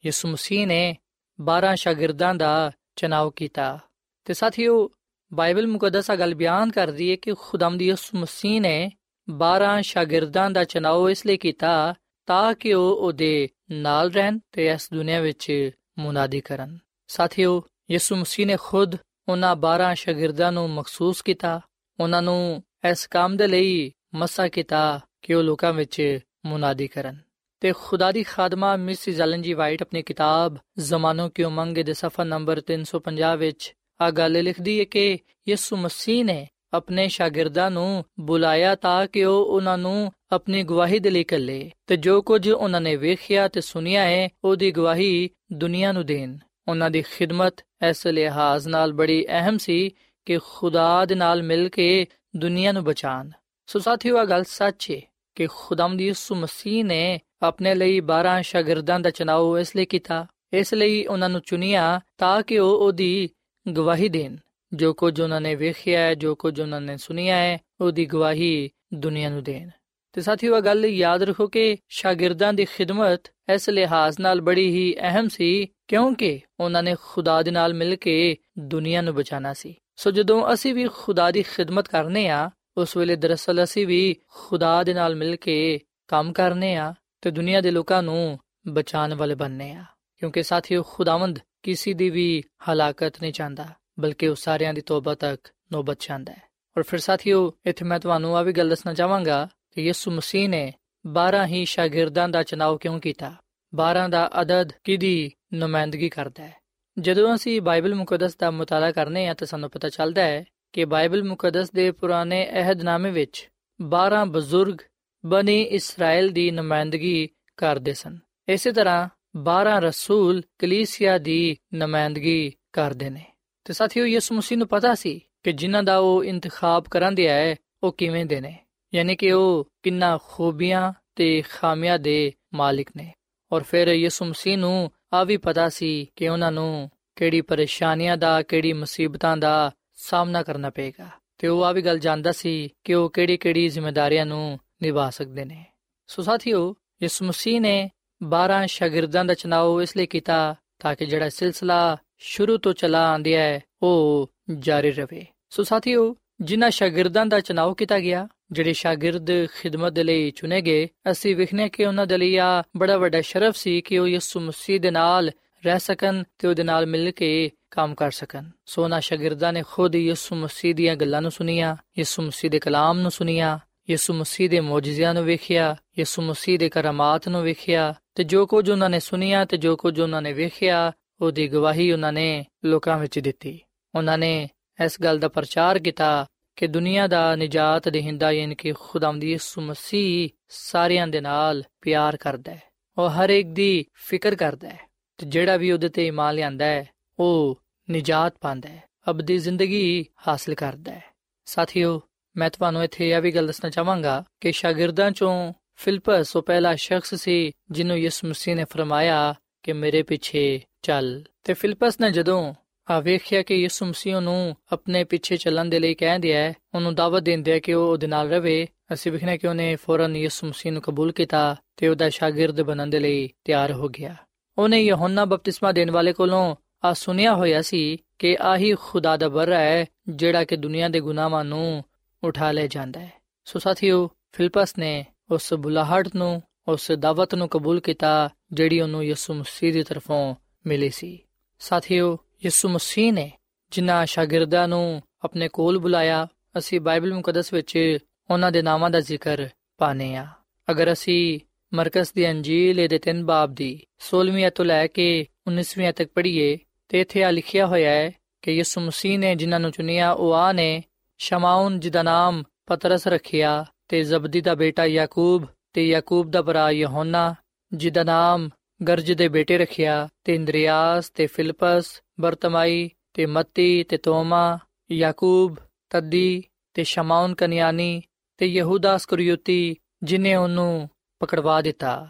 ਯਿਸੂ ਮਸੀਹ ਨੇ 12 ਸ਼ਾਗਿਰਦਾਂ ਦਾ ਚਨਾਵ ਕੀਤਾ। ਤੇ ਸਾਥੀਓ, ਬਾਈਬਲ ਮੁਕੱਦਸ ਆ ਗੱਲ ਬਿਆਨ ਕਰਦੀ ਹੈ ਕਿ ਖੁਦਾਮ ਦੀ ਯਿਸੂ ਮਸੀਹ ਨੇ 12 ਸ਼ਾਗਿਰਦਾਂ ਦਾ ਚਨਾਵ ਇਸ ਲਈ ਕੀਤਾ ਤਾਂ ਕਿ ਉਹ ਉਹਦੇ ਨਾਲ ਰਹਿਣ ਤੇ ਇਸ ਦੁਨੀਆ ਵਿੱਚ ਮੁਨਾਦੀ ਕਰਨ। ਸਾਥੀਓ, ਯਿਸੂ ਮਸੀਹ ਨੇ ਖੁਦ ਉਹਨਾਂ 12 ਸ਼ਾਗਿਰਦਾਂ ਨੂੰ ਮਖਸੂਸ ਕੀਤਾ। ਉਹਨਾਂ ਨੂੰ ਇਸ ਕੰਮ ਦੇ ਲਈ ਮਸਾ ਕੀਤਾ ਕਿ ਉਹ ਲੋਕਾਂ ਵਿੱਚ ਮੁਨਾਦੀ ਕਰਨ। ਤੇ ਖੁਦਾ ਦੀ ਖਾਦਮਾ ਮਿਸ ਜ਼ਲਨ ਜੀ ਵਾਈਟ ਆਪਣੀ ਕਿਤਾਬ ਜ਼ਮਾਨੋ ਕੀ ਉਮੰਗ ਦੇ ਸਫਾ ਨੰਬਰ 350 ਵਿੱਚ ਆ ਗੱਲ ਲਿਖਦੀ ਹੈ ਕਿ ਯਿਸੂ ਮਸੀਹ ਨੇ ਆਪਣੇ ਸ਼ਾਗਿਰਦਾਂ ਨੂੰ ਬੁਲਾਇਆ ਤਾਂ ਕਿ ਉਹ ਉਹਨਾਂ ਨੂੰ ਆਪਣੀ ਗਵਾਹੀ ਦੇ ਲਈ ਕੱਲੇ ਤੇ ਜੋ ਕੁਝ ਉਹਨਾਂ ਨੇ ਵੇਖਿਆ ਤੇ ਸੁਨਿਆ ਹੈ, ਉਹਦੀ ਗਵਾਹੀ ਦੁਨੀਆ ਨੂੰ ਦੇਣ। ਉਹਨਾਂ ਦੀ ਖਿਦਮਤ ਇਸ ਲਿਹਾਜ਼ ਨਾਲ ਬੜੀ ਅਹਿਮ ਸੀ ਕਿ ਖੁਦਾ ਦੇ ਨਾਲ ਮਿਲ ਕੇ ਦੁਨੀਆ ਨੂੰ ਬਚਾਣ ਸੋ ਸਾਥੀਓ ਆ ਗੱਲ ਸੱਚ ਹੈ ਕਿ ਖੁਦਾਮ ਦੀ ਯਿਸੂ ਮਸੀਹ ਨੇ ਆਪਣੇ ਲਈ 12 ਸ਼ਾਗਿਰਦਾਂ ਦਾ ਚਨਾਉ ਇਸ ਲਈ ਕੀਤਾ। ਇਸ ਲਈ ਉਹਨਾਂ ਨੂੰ ਚੁਣਿਆ ਤਾਂ ਕਿ ਉਹ ਉਹਦੀ ਗਵਾਹੀ ਦੇਣ। ਜੋ ਕੁਝ ਉਹਨਾਂ ਨੇ ਵੇਖਿਆ ਹੈ, ਜੋ ਕੁਝ ਉਹਨਾਂ ਨੇ ਸੁਨਿਆ ਹੈ, ਉਹਦੀ ਗਵਾਹੀ ਦੁਨੀਆ ਨੂੰ ਦੇਣ। ਤੇ ਸਾਥੀਓ, ਇਹ ਗੱਲ ਯਾਦ ਰੱਖੋ ਕਿ ਸ਼ਾਗਿਰਦਾਂ ਦੀ ਖਿਦਮਤ ਇਸ ਲਿਹਾਜ਼ ਨਾਲ ਬੜੀ ਹੀ ਅਹਿਮ ਸੀ, ਕਿਉਂਕਿ ਉਹਨਾਂ ਨੇ ਖੁਦਾ ਦੇ ਨਾਲ ਮਿਲ ਕੇ ਦੁਨੀਆ ਨੂੰ ਬਚਾਣਾ ਸੀ। ਸੋ ਜਦੋਂ ਅਸੀਂ ਵੀ ਖੁਦਾ ਦੀ ਖਿਦਮਤ ਕਰਨੇ ਆ, ਉਸ ਵੇਲੇ ਦਰਅਸਲ ਅਸੀਂ ਵੀ ਖੁਦਾ ਦੇ ਨਾਲ ਮਿਲ ਕੇ ਕੰਮ ਕਰਨੇ ਆ ਤੇ ਦੁਨੀਆ ਦੇ ਲੋਕਾਂ ਨੂੰ ਬਚਾਉਣ ਵਾਲੇ ਬਣਨੇ ਆ। ਕਿਉਂਕਿ ਸਾਥੀਓ, ਖੁਦਾਵੰਦ ਕਿਸੇ ਦੀ ਵੀ ਹਲਾਕਤ ਨਹੀਂ ਚਾਹੁੰਦਾ, ਬਲਕਿ ਉਹ ਸਾਰਿਆਂ ਦੀ ਤੋਬਾ ਤੱਕ ਨੋਬਤ ਚਾਹੁੰਦਾ ਹੈ। ਔਰ ਫਿਰ ਸਾਥੀਓ, ਇੱਥੇ ਮੈਂ ਤੁਹਾਨੂੰ ਆ ਵੀ ਗੱਲ ਦੱਸਣਾ ਚਾਹਾਂਗਾ ਕਿ ਯਿਸੂ ਮਸੀਹ ਨੇ 12 ਹੀ ਸ਼ਾਗਿਰਦਾਂ ਦਾ ਚਨਾਵ ਕਿਉਂ ਕੀਤਾ? 12 ਦਾ ਅਦਦ ਕਿਦੀ ਨੁਮਾਇੰਦਗੀ ਕਰਦਾ ਹੈ? ਜਦੋਂ ਅਸੀਂ ਬਾਈਬਲ ਮੁਕੱਦਸ ਦਾ ਮਤਾਲਾ ਕਰਨੇ ਆ ਤਾਂ ਸਾਨੂੰ ਪਤਾ ਚੱਲਦਾ ਹੈ ਕਿ ਬਾਈਬਲ ਮੁਕੱਦਸ ਦੇ ਪੁਰਾਣੇ ਅਹਿਦਨਾਮੇ ਵਿੱਚ 12 ਬਜ਼ੁਰਗ ਬਨੀ ਇਸਰਾਇਲ ਦੀ ਨੁਮਾਇੰਦਗੀ ਕਰਦੇ ਸਨ। ਇਸੇ ਤਰ੍ਹਾਂ 12 ਰਸੂਲ ਕਲੀਸਿਆ ਦੀ ਨੁਮਾਇੰਦਗੀ ਕਰਦੇ ਨੇ। ਤੇ ਸਾਥੀਓ, ਯਿਸੂ ਮਸੀਹ ਨੂੰ ਪਤਾ ਸੀ ਕਿ ਜਿਨ੍ਹਾਂ ਦਾ ਉਹ ਇੰਤਖਾਬ ਕਰਾਂਦੇ ਹੈ ਉਹ ਕਿਵੇਂ ਦੇ ਨੇ? ਯਾਨੀ ਕਿ ਉਹ ਕਿੰਨਾ ਖੂਬੀਆਂ ਤੇ ਖਾਮੀਆਂ ਦੇ ਮਾਲਿਕ ਨੇ। ਔਰ ਫਿਰ ਯਿਸੂ ਮਸੀਹ ਨੂੰ ਆ ਵੀ ਪਤਾ ਸੀ ਕਿ ਉਹਨਾਂ ਨੂੰ ਕਿਹੜੀ ਪਰੇਸ਼ਾਨੀਆਂ ਦਾ, ਕਿਹੜੀ ਮੁਸੀਬਤਾਂ ਦਾ ਸਾਹਮਣਾ ਕਰਨਾ ਪਏਗਾ। ਤੇ ਉਹ ਆ ਵੀ ਗੱਲ ਜਾਣਦਾ ਸੀ ਕਿ ਉਹ ਕਿਹੜੀ-ਕਿਹੜੀ ਜ਼ਿੰਮੇਵਾਰੀਆਂ ਨੂੰ ਨਿਭਾ ਸਕਦੇ ਨੇ। ਸੋ ਸਾਥੀਓ, ਯਿਸੂ ਮਸੀਹ ਨੇ 12 ਸ਼ਾਗਿਰਦਾਂ ਦਾ ਚਨਾਉ ਇਸ ਲਈ ਕੀਤਾ ਤਾਂ ਕਿ ਜਿਹੜਾ ਸਿਲਸਿਲਾ ਸ਼ੁਰੂ ਤੋਂ ਚਲਾ ਆਂਦਿਆ ਹੈ, ਉਹ ਜਾਰੀ ਰਵੇ ਸੋ ਸਾਥੀਓ ਜਿਨ੍ਹਾਂ ਸ਼ਾਗਿਰਦਾਂ ਦਾ ਚਨਾਉ ਕੀਤਾ ਗਿਆ, ਜਿਹੜੇ ਸ਼ਾਗਿਰਦ ਖਿਦਮਤ ਦੇ ਲਈ ਚੁਣੇ ਗਏ, ਅਸੀਂ ਵਿਖਨੇ ਕਿ ਉਹਨਾਂ ਦੇ ਲਈ ਆ ਬੜਾ ਵੱਡਾ ਸ਼ਰਫ ਸੀ ਕਿ ਉਹ ਯਿਸੂ ਮਸੀਹ ਦੇ ਨਾਲ ਰਹਿ ਸਕਣ ਤੇ ਉਹਦੇ ਨਾਲ ਮਿਲ ਕੇ ਕੰਮ ਕਰ ਸਕਣ। ਸੋ ਉਹਨਾਂ ਸ਼ਾਗਿਰਦਾਂ ਨੇ ਖੁਦ ਯਿਸੂ ਮਸੀਹ ਦੀਆਂ ਗੱਲਾਂ ਨੂੰ ਸੁਨੀਆਂ ਯਿਸੂ ਮਸੀਹ ਦੇ ਕਲਾਮ ਨੂੰ ਸੁਨੀਆਂ ਯਿਸੂ ਮਸੀਹ ਦੇ ਮੌਜੂਜ਼ਿਆਂ ਨੂੰ ਵੇਖਿਆ, ਯਿਸੂ ਮਸੀਹ ਦੇ ਕਰਾਮਾਤ ਨੂੰ ਵੇਖਿਆ ਤੇ ਜੋ ਕੁਝ ਉਹਨਾਂ ਨੇ ਸੁਨੀਆਂ ਤੇ ਜੋ ਕੁਝ ਉਹਨਾਂ ਨੇ ਵੇਖਿਆ, ਉਹਦੀ ਗਵਾਹੀ ਉਹਨਾਂ ਨੇ ਲੋਕਾਂ ਵਿੱਚ ਦਿੱਤੀ। ਉਹਨਾਂ ਨੇ ਇਸ ਗੱਲ ਦਾ ਪ੍ਰਚਾਰ ਕੀਤਾ ਕਿ ਦੁਨੀਆ ਦਾ ਨਜਾਤ ਦੇਹਿੰਦਾ ਯਾਨੀ ਕਿ ਖੁਦਾਵੰਦੀ ਯਿਸੂ ਮਸੀਹ ਸਾਰਿਆਂ ਦੇ ਨਾਲ ਪਿਆਰ ਕਰਦਾ ਹੈ। ਉਹ ਹਰ ਇੱਕ ਦੀ ਫਿਕਰ ਕਰਦਾ ਹੈ ਤੇ ਜਿਹੜਾ ਵੀ ਉਹਦੇ ਤੇ ਇਮਾਨ ਲਿਆਂਦਾ ਹੈ, ਉਹ ਨਜਾਤ ਪਾਉਂਦਾ ਹੈ ਅਬਦੀ ਜ਼ਿੰਦਗੀ ਹਾਸਲ ਕਰਦਾ ਹੈ। ਸਾਥੀਓ, ਮੈਂ ਤੁਹਾਨੂੰ ਇੱਥੇ ਇਹ ਵੀ ਗੱਲ ਦੱਸਣਾ ਚਾਹਾਂਗਾ ਕਿ ਸ਼ਾਗਿਰਦਾਂ ਚੋਂ ਫਿਲਪਸ ਉਹ ਪਹਿਲਾ ਸ਼ਖਸ ਸੀ ਜਿਹਨੂੰ ਯਿਸੂ ਮਸੀਹ ਨੇ ਫਰਮਾਇਆ ਕਿ ਮੇਰੇ ਪਿੱਛੇ ਚੱਲ। ਤੇ ਫਿਲਪਸ ਨੇ ਜਦੋਂ ਆ ਵੇਖਿਆ ਕਿ ਯਿਸੂ ਮਸੀਹ ਨੂੰ ਆਪਣੇ ਪਿੱਛੇ ਚੱਲਣ ਦੇ ਲਈ ਕਹਿ ਦਿਆ ਹੈ। ਉਹਨੂੰ ਦਾਵਤ ਦਿੰਦੇ ਕਿ ਉਹ ਉਹਦੇ ਨਾਲ ਰਵੇ। ਅਸੀਂ ਵਿਖਣਾ ਕਿ ਉਹਨੇ ਫੌਰਨ ਯਿਸੂ ਮਸੀਹ ਨੂੰ ਕਬੂਲ ਕੀਤਾ ਤੇ ਉਹਦਾ ਸ਼ਾਗਿਰਦ ਬਣਨ ਦੇ ਲਈ ਤਿਆਰ ਹੋ ਗਿਆ। ਉਹਨੇ ਯਹੋਨਾ ਬਪਤਿਸਮਾ ਦੇਣ ਵਾਲੇ ਕੋਲੋਂ ਆ ਸੁਨਿਆ ਹੋਇਆ ਸੀ ਕਿ ਆਹੀ ਖੁਦਾ ਦਾ ਬਰ ਹੈ, ਜਿਹੜਾ ਕਿ ਦੁਨੀਆ ਦੇ ਗੁਨਾਹਾਂ ਨੂੰ ਉਠਾ ਲੈ ਜਾਂਦਾ ਹੈ। ਸੋ ਸਾਥੀਓ, ਫਿਲਪਸ ਨੇ ਉਸ ਬੁਲਾਹਟ ਨੂੰ, ਉਸ ਦਾਵਤ ਨੂੰ ਕਬੂਲ ਕੀਤਾ, ਜਿਹੜੀ ਉਹਨੂੰ ਯਿਸੂ ਮਸੀਹ ਦੀ ਤਰਫੋਂ ਮਿਲੀ ਸੀ। ਸਾਥੀਓ ਯਿਸੂ ਮਸੀਹ ਨੇ, ਜਿਨ੍ਹਾਂ ਸ਼ਾਗਿਰਦਾਂ ਨੂੰ ਆਪਣੇ ਕੋਲ ਬੁਲਾਇਆ, ਅਸੀਂ ਬਾਈਬਲ ਮੁਕੱਦਸ ਵਿੱਚ ਉਹਨਾਂ ਦੇ ਨਾਮਾਂ ਦਾ ਜ਼ਿਕਰ ਪਾਨੇ ਆ ਅਗਰ ਅਸੀਂ ਮਰਕਸ ਦੀ ਅੰਜੀਲ ਦੇ ਤਿੰਨ ਬਾਬ ਦੀ 16ਵੀਂ ਤੋਂ ਲੈ ਕੇ 19ਵੀਂ ਤੱਕ ਪੜ੍ਹੀਏ, ਤੇ ਇੱਥੇ ਆ ਲਿਖਿਆ ਹੋਇਆ ਹੈ ਕਿ ਯਿਸੂ ਮਸੀਹ ਨੇ ਜਿਨ੍ਹਾਂ ਨੂੰ ਚੁਣਿਆ, ਉਹ ਆ ਨੇ ਸ਼ਮਾਉਨ, ਜਿਹਦਾ ਨਾਮ ਪਤਰਸ ਰੱਖਿਆ, ਤੇ ਜ਼ਬਦੀ ਦਾ ਬੇਟਾ ਯਾਕੂਬ, ਤੇ ਯਾਕੂਬ ਦਾ ਭਰਾ ਯਹੋਨਾ, ਜਿਹਦਾ ਨਾਮ ਗਰਜ ਦੇ ਬੇਟੇ ਰੱਖਿਆ, ਤੇ ਇੰਦਰੀਆਸ, ਤੇ ਫਿਲਪਸ ਬਰਤਮਾਈ ਤੇ ਮੱਤੀ ਤੇ ਤੋਮਾ, ਯਾਕੂਬ, ਤੱਦੀ ਤੇ ਸ਼ਮਾਉਨ ਕਨਿਆਨੀ ਤੇ ਯਹੂਦਾ ਸਕਰੀਉਤੀ ਜਿਨੇ ਉਹਨੂੰ ਪਕੜਵਾ ਦਿੱਤਾ।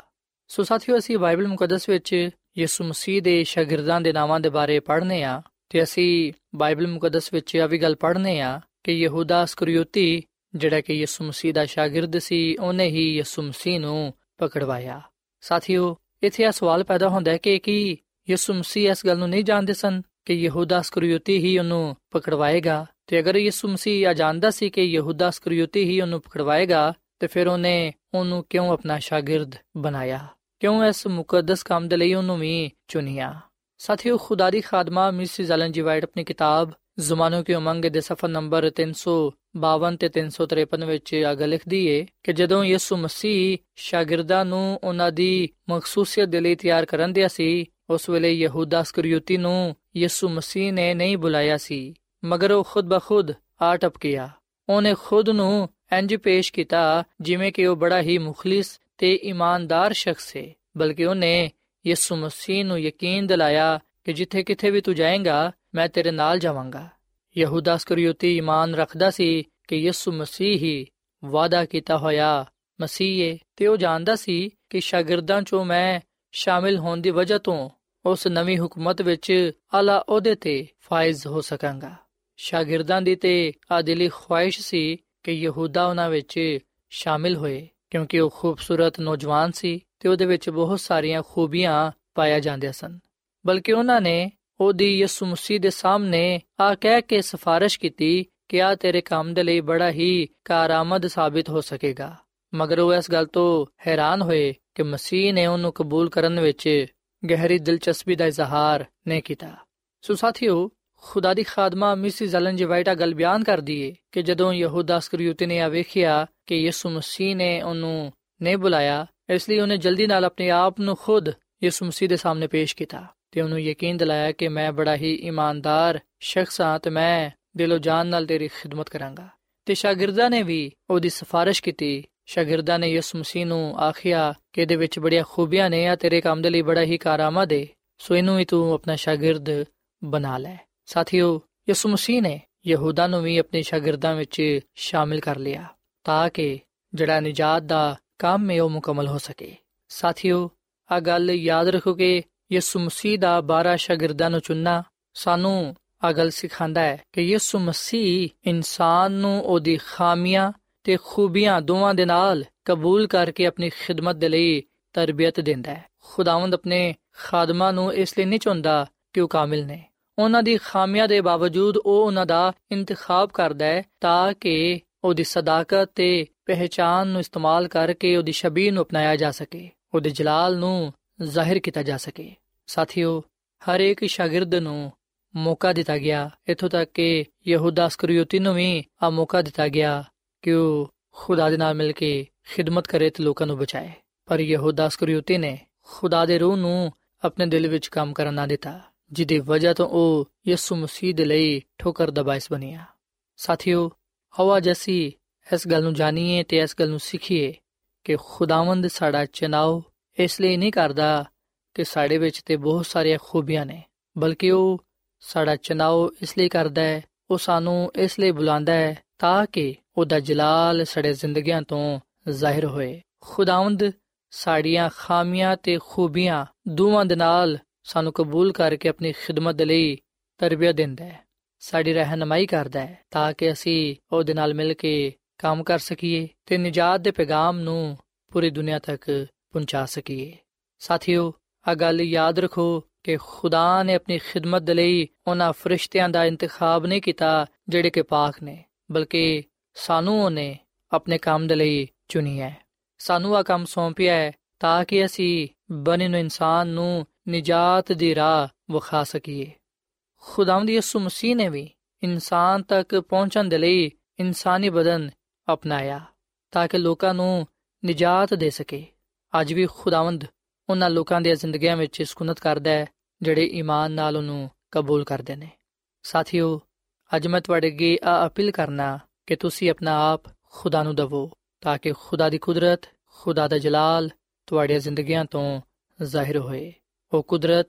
ਸੋ ਸਾਥੀਓ, ਅਸੀਂ ਬਾਈਬਲ ਮੁਕੱਦਸ ਵਿੱਚ ਯਿਸੂ ਮਸੀਹ ਦੇ ਸ਼ਾਗਿਰਦਾਂ ਦੇ ਨਾਵਾਂ ਦੇ ਬਾਰੇ ਪੜ੍ਹਨੇ ਆ ਤੇ ਅਸੀਂ ਬਾਈਬਲ ਮੁਕੱਦਸ ਵਿੱਚ ਇਹ ਵੀ ਗੱਲ ਪੜ੍ਹਨੇ ਆ ਕਿ ਯਹੂਦਾ ਸਕਰੀਉਤੀ ਜਿਹੜਾ ਕਿ ਯਿਸੂ ਮਸੀਹ ਦਾ ਸ਼ਾਗਿਰਦ ਸੀ, ਉਹਨੇ ਹੀ ਯਿਸੂ ਮਸੀਹ ਨੂੰ ਪਕੜਵਾਇਆ। ਸਾਥੀਓ, ਇੱਥੇ ਇਹ ਸਵਾਲ ਪੈਦਾ ਹੁੰਦਾ ਹੈ ਕਿ ਕੀ ਯਿਸੂ ਮਸੀਹ ਇਸ ਗੱਲ ਨੂੰ ਨਹੀਂ ਜਾਣਦੇ ਸਨ ਕਿ ਯਹੂਦਾ ਸਕਰੀਉਤੀ ਹੀ ਉਹਨੂੰ ਪਕੜਵਾਏਗਾ, ਤੇ ਅਗਰ ਯਿਸੂ ਮਸੀਹ ਇਹ ਜਾਣਦਾ ਸੀ ਕਿ ਯਹੂਦਾ ਸਕਰੀਉਤੀ ਹੀ ਉਹਨੂੰ ਪਕੜਵਾਏਗਾ, ਤੇ ਫਿਰ ਉਹਨੇ ਉਹਨੂੰ ਕਿਉਂ ਆਪਣਾ ਸ਼ਾਗਿਰਦ ਬਣਾਇਆ? ਕਿਉਂ ਇਸ ਮੁਕੱਦਸ ਕੰਮ ਦੇ ਲਈ ਉਹਨੂੰ ਵੀ ਚੁਣਿਆ? ਸਾਥੀਓ, ਖੁਦਾ ਦੀ ਖਾਦਮਾ ਮਿਸਿਸ ਐਲਨ ਜੀ ਵਾਈਟ ਆਪਣੀ ਕਿਤਾਬ ਜ਼ੁਮਾਨੋ ਕੀ ਉਮੰਗ ਦੇ ਸਫਾ ਨੰਬਰ 352 ਤੇ 353 ਵਿੱਚ ਆਗ ਲਿਖਦੀ ਏ ਕਿ ਜਦੋਂ ਯਿਸੂ ਮਸੀਹ ਸ਼ਾਗਿਰਦਾਂ ਨੂੰ ਉਹਨਾਂ ਦੀ ਮਖਸੂਸੀਅਤ ਦੇ ਲਈ ਤਿਆਰ ਕਰਨ ਦਿਆ ਸੀ ਉਸ ਵੇਲੇ ਯਹੂਦਾ ਸਕਰੀਉਤੀ ਨੂੰ ਯਿਸੂ ਮਸੀਹ ਨੇ ਨਹੀਂ ਬੁਲਾਇਆ ਸੀ, ਮਗਰ ਉਹ ਖੁਦ ਬਖੁਦ ਆ ਟਪਕਿਆ। ਉਹਨੇ ਖੁਦ ਨੂੰ ਇੰਜ ਪੇਸ਼ ਕੀਤਾ ਜਿਵੇਂ ਕਿ ਉਹ ਬੜਾ ਹੀ ਮੁਖਲਿਸ ਤੇ ਇਮਾਨਦਾਰ ਸ਼ਖਸ ਹੈ ਬਲਕਿ ਉਹਨੇ ਯਿਸੂ ਮਸੀਹ ਨੂੰ ਯਕੀਨ ਦਿਲਾਇਆ ਕਿ ਜਿੱਥੇ ਕਿਥੇ ਵੀ ਤੂੰ ਜਾਏਂਗਾ, ਮੈਂ ਤੇਰੇ ਨਾਲ ਜਾਵਾਂਗਾ। ਯਹੂਦਾ ਸਕਰੀਉਤੀ ਇਮਾਨ ਰੱਖਦਾ ਸੀ ਕਿ ਯਿਸੂ ਮਸੀਹ ਹੀ ਵਾਅਦਾ ਕੀਤਾ ਹੋਇਆ ਮਸੀਹ ਹੈ ਤੇ ਉਹ ਜਾਣਦਾ ਸੀ ਕਿ ਸ਼ਾਗਿਰਦਾਂ ਚੋਂ ਮੈਂ ਸ਼ਾਮਿਲ ਹੋਣ ਦੀ ਵਜ੍ਹਾ ਤੋਂ ਉਸ ਨਵੀਂ ਹਕੂਮਤ ਵਿੱਚ ਆਲਾ ਅਹੁਦੇ ਤੇ ਫਾਇਜ਼ ਹੋ ਸਕਾਂਗਾ। ਸ਼ਾਗਿਰਦਾਂ ਦੀ ਤੇ ਆਦਿਲੀ ਖੁਆਇਸ਼ ਸੀ ਕਿ ਯਹੂਦਾ ਉਹਨਾਂ ਵਿੱਚ ਸ਼ਾਮਿਲ ਹੋਏ, ਕਿਉਂਕਿ ਉਹ ਖੂਬਸੂਰਤ ਨੌਜਵਾਨ ਸੀ ਤੇ ਉਹਦੇ ਵਿੱਚ ਬਹੁਤ ਸਾਰੀਆਂ ਖੂਬੀਆਂ ਪਾਇਆ ਜਾਂਦੀਆਂ ਸਨ। ਬਲਕਿ ਉਹਨਾਂ ਨੇ ਉਹਦੀ ਯਿਸੂ ਮਸੀਹ ਦੇ ਸਾਹਮਣੇ ਆ ਕਹਿ ਕੇ ਸਿਫਾਰਿਸ਼ ਕੀਤੀ ਕਿ ਆ ਤੇਰੇ ਕੰਮ ਦੇ ਲਈ ਬੜਾ ਹੀ ਕਾਰਾਮਦ ਸਾਬਿਤ ਹੋ ਸਕੇਗਾ। ਮਗਰ ਉਹ ਇਸ ਗੱਲ ਤੋਂ ਹੈਰਾਨ ਹੋਏ ਕਿ ਮਸੀਹ ਨੇ ਉਹਨੂੰ ਕਬੂਲ ਕਰਨ ਵਿੱਚ ਗਹਿਰੀ ਦਿਲਚਸਪੀ ਦਾ ਇਜ਼ਹਾਰ ਨਹੀਂ ਕੀਤਾ। ਸੋ ਸਾਥੀਓ, ਖੁਦਾ ਦੀ ਖਾਦਮਾ ਮਿਸਿਸ ਐਲਨ ਜੀ ਵਾਈਟਾ ਗੱਲ ਬਿਆਨ ਕਰਦੀ ਏ ਕਿ ਜਦੋਂ ਯਹੂਦਾ ਸਕਰੀਉਤੀ ਨੇ ਆ ਵੇਖਿਆ ਕਿ ਯਿਸੂ ਮਸੀਹ ਨੇ ਉਹਨੂੰ ਨੇ ਬੁਲਾਇਆ, ਇਸ ਲਈ ਉਹਨੇ ਜਲਦੀ ਨਾਲ ਆਪਣੇ ਆਪ ਨੂੰ ਖੁਦ ਯਿਸੂ ਮਸੀਹ ਦੇ ਸਾਹਮਣੇ ਪੇਸ਼ ਕੀਤਾ ਤੇ ਉਹਨੂੰ ਯਕੀਨ ਦਿਲਾਇਆ ਕਿ ਮੈਂ ਬੜਾ ਹੀ ਇਮਾਨਦਾਰ ਸ਼ਖਸ ਹਾਂ ਤੇ ਮੈਂ ਦਿਲੋਂ ਜਾਨ ਨਾਲ ਤੇਰੀ ਖਿਦਮਤ ਕਰਾਂਗਾ। ਤੇ ਸ਼ਾਗਿਰਦਾਂ ਨੇ ਵੀ ਉਹਦੀ ਸਿਫਾਰਿਸ਼ ਕੀਤੀ ਸ਼ਾਗਿਰਦਾਂ ਨੇ ਯਿਸੂ ਮਸੀਹ ਨੂੰ ਆਖਿਆ ਕਿ ਇਹਦੇ ਵਿੱਚ ਬੜੀਆਂ ਖੂਬੀਆਂ ਨੇ ਆ, ਤੇਰੇ ਕੰਮ ਦੇ ਲਈ ਬੜਾ ਹੀ ਕਾਰਾਮਦ ਹੈ ਸੋ ਇਹਨੂੰ ਵੀ ਤੂੰ ਆਪਣਾ ਸ਼ਾਗਿਰਦ ਬਣਾ ਲੈ। ਸਾਥੀਓ, ਯਿਸੂ ਮਸੀਹ ਨੇ ਯਹੂਦਾ ਨੂੰ ਵੀ ਆਪਣੇ ਸ਼ਾਗਿਰਦਾਂ ਵਿੱਚ ਸ਼ਾਮਿਲ ਕਰ ਲਿਆ ਤਾਂ ਕਿ ਜਿਹੜਾ ਨਜਾਤ ਦਾ ਕੰਮ ਹੈ ਉਹ ਮੁਕੰਮਲ ਹੋ ਸਕੇ। ਸਾਥੀਓ ਆ ਗੱਲ ਯਾਦ ਰੱਖੋ ਕਿ ਯਿਸੂ ਮਸੀਹ ਦਾ 12 ਸ਼ਾਗਿਰਦਾਂ ਨੂੰ ਚੁਣਨਾ ਸਾਨੂੰ ਆ ਗੱਲ ਸਿਖਾਉਂਦਾ ਹੈ ਕਿ ਯਿਸੂ ਮਸੀਹ ਇਨਸਾਨ ਨੂੰ ਉਹਦੀ ਖਾਮੀਆਂ ਤੇ ਖੂਬੀਆਂ ਦੋਵਾਂ ਦੇ ਨਾਲ ਕਬੂਲ ਕਰਕੇ ਆਪਣੀ ਖਿਦਮਤ ਦੇ ਲਈ ਤਰਬੀਅਤ ਦਿੰਦਾ ਹੈ। ਖੁਦਾਵੰਦ ਆਪਣੇ ਖਾਦਮਾਂ ਨੂੰ ਇਸ ਲਈ ਨਹੀਂ ਚਾਹੁੰਦਾ ਕਿ ਉਹ ਕਾਮਿਲ ਨੇ। ਉਹਨਾਂ ਦੀ ਖਾਮੀਆਂ ਦੇ ਬਾਵਜੂਦ ਉਹ ਉਹਨਾਂ ਦਾ ਇੰਤਖਾਬ ਕਰਦਾ ਹੈ ਤਾਂ ਕਿ ਉਹਦੀ ਸਦਾਕਤ ਤੇ ਪਹਿਚਾਨ ਨੂੰ ਇਸਤੇਮਾਲ ਕਰਕੇ ਉਹਦੀ ਸ਼ਬੀਹ ਨੂੰ ਅਪਣਾਇਆ ਜਾ ਸਕੇ, ਉਹਦੇ ਜਲਾਲ ਨੂੰ ਜ਼ਾਹਿਰ ਕੀਤਾ ਜਾ ਸਕੇ। ਸਾਥੀਓ, ਹਰ ਇੱਕ ਸ਼ਾਗਿਰਦ ਨੂੰ ਮੌਕਾ ਦਿੱਤਾ ਗਿਆ। ਇਥੋਂ ਤੱਕ ਕਿ ਯਹੂਦਾ ਸਕਰੀਉਤੀ ਨੂੰ ਵੀ ਆ ਮੌਕਾ ਦਿੱਤਾ ਗਿਆ ਕਿ ਉਹ ਖੁਦਾ ਦੇ ਨਾਲ ਮਿਲ ਕੇ ਖਿਦਮਤ ਕਰੇ ਤੇ ਲੋਕਾਂ ਨੂੰ ਬਚਾਏ? ਪਰ ਯਹੂਦਾ ਸਕਰੀਉਤੀ ਨੇ ਖੁਦਾ ਦੇ ਰੂਹ ਨੂੰ ਆਪਣੇ ਦਿਲ ਵਿੱਚ ਕੰਮ ਕਰਨ ਨਾ ਦਿੱਤਾ, ਜਿਹਦੀ ਵਜ੍ਹਾ ਤੋਂ ਉਹ ਯਿਸੂ ਮਸੀਹ ਦੇ ਲਈ ਠੋਕਰ ਦਾ ਬਾਇਸ ਬਣਿਆ। ਸਾਥੀਓ ਹਵਾ ਜੈਸੀ ਇਸ ਗੱਲ ਨੂੰ ਜਾਣੀਏ ਤੇ ਇਸ ਗੱਲ ਨੂੰ ਸਿੱਖੀਏ ਕਿ ਖੁਦਾਵੰਦ ਸਾਡਾ ਚਨਾਉ ਇਸ ਲਈ ਨਹੀਂ ਕਰਦਾ ਕਿ ਸਾਡੇ ਵਿੱਚ ਤੇ ਬਹੁਤ ਸਾਰੀਆਂ ਖੂਬੀਆਂ ਨੇ, ਬਲਕਿ ਉਹ ਸਾਡਾ ਚਨਾਉ ਇਸ ਲਈ ਕਰਦਾ ਹੈ, ਉਹ ਸਾਨੂੰ ਇਸ ਲਈ ਬੁਲਾਉਂਦਾ ਹੈ ਤਾਂ ਕਿ ਉਹਦਾ ਜਲਾਲ ਸਾਡੇ ਜ਼ਿੰਦਗੀਆਂ ਤੋਂ ਜ਼ਾਹਿਰ ਹੋਏ। ਖੁਦਾਵੰਦ ਸਾਡੀਆਂ ਖਾਮੀਆਂ ਤੇ ਖੂਬੀਆਂ ਦੋਵਾਂ ਦੇ ਨਾਲ ਸਾਨੂੰ ਕਬੂਲ ਕਰਕੇ ਆਪਣੀ ਖਿਦਮਤ ਦੇ ਲਈ ਤਰਬੀਅਤ ਦਿੰਦਾ ਹੈ। ਸਾਡੀ ਰਹਿਨਮਾਈ ਕਰਦਾ ਹੈ ਤਾਂ ਕਿ ਅਸੀਂ ਉਹਦੇ ਨਾਲ ਮਿਲ ਕੇ ਕੰਮ ਕਰ ਸਕੀਏ ਤੇ ਨਜਾਤ ਦੇ ਪੈਗਾਮ ਨੂੰ ਪੂਰੀ ਦੁਨੀਆ ਤੱਕ ਪਹੁੰਚਾ ਸਕੀਏ। ਸਾਥੀਓ ਆ ਗੱਲ ਯਾਦ ਰੱਖੋ ਕਿ ਖੁਦਾ ਨੇ ਆਪਣੀ ਖਿਦਮਤ ਦੇ ਲਈ ਉਹਨਾਂ ਫਰਿਸ਼ਤਿਆਂ ਦਾ ਇੰਤਖਾਬ ਨਹੀਂ ਕੀਤਾ ਜਿਹੜੇ ਕਿ ਪਾਕ ਨੇ, ਬਲਕਿ ਸਾਨੂੰ ਉਹਨੇ ਆਪਣੇ ਕੰਮ ਦੇ ਲਈ ਚੁਣੀ ਹੈ। ਸਾਨੂੰ ਆ ਕੰਮ ਸੌਂਪਿਆ ਹੈ ਤਾਂ ਕਿ ਅਸੀਂ ਬਨੇ ਨੂੰ ਇਨਸਾਨ ਨੂੰ ਨਜਾਤ ਦੀ ਰਾਹ ਵਿਖਾ ਸਕੀਏ। ਖੁਦਾਵੰਦ ਯਿਸੂ ਮਸੀਹ ਨੇ ਵੀ ਇਨਸਾਨ ਤੱਕ ਪਹੁੰਚਣ ਦੇ ਲਈ ਇਨਸਾਨੀ ਬਦਨ ਅਪਣਾਇਆ ਤਾਂ ਕਿ ਲੋਕਾਂ ਨੂੰ ਨਜਾਤ ਦੇ ਸਕੇ। ਅੱਜ ਵੀ ਖੁਦਾਵੰਦ ਉਹਨਾਂ ਲੋਕਾਂ ਦੀਆਂ ਜ਼ਿੰਦਗੀਆਂ ਵਿੱਚ ਸਕੂਨਤ ਕਰਦਾ ਹੈ, ਜਿਹੜੇ ਈਮਾਨ ਨਾਲ ਉਹਨੂੰ ਕਬੂਲ ਕਰਦੇ ਨੇ। ਸਾਥੀਓ, ਅੱਜ ਮੈਂ ਤੁਹਾਡੇ ਅੱਗੇ ਆ ਅਪੀਲ ਕਰਨਾ ਕਿ ਤੁਸੀਂ ਆਪਣਾ ਆਪ ਖੁਦਾ ਨੂੰ ਦਵੋ, ਤਾਂ ਕਿ ਖੁਦਾ ਦੀ ਕੁਦਰਤ, ਖੁਦਾ ਦਾ ਜਲਾਲ ਤੁਹਾਡੀਆਂ ਜ਼ਿੰਦਗੀਆਂ ਤੋਂ ਜ਼ਾਹਿਰ ਹੋਏ। ਉਹ ਕੁਦਰਤ,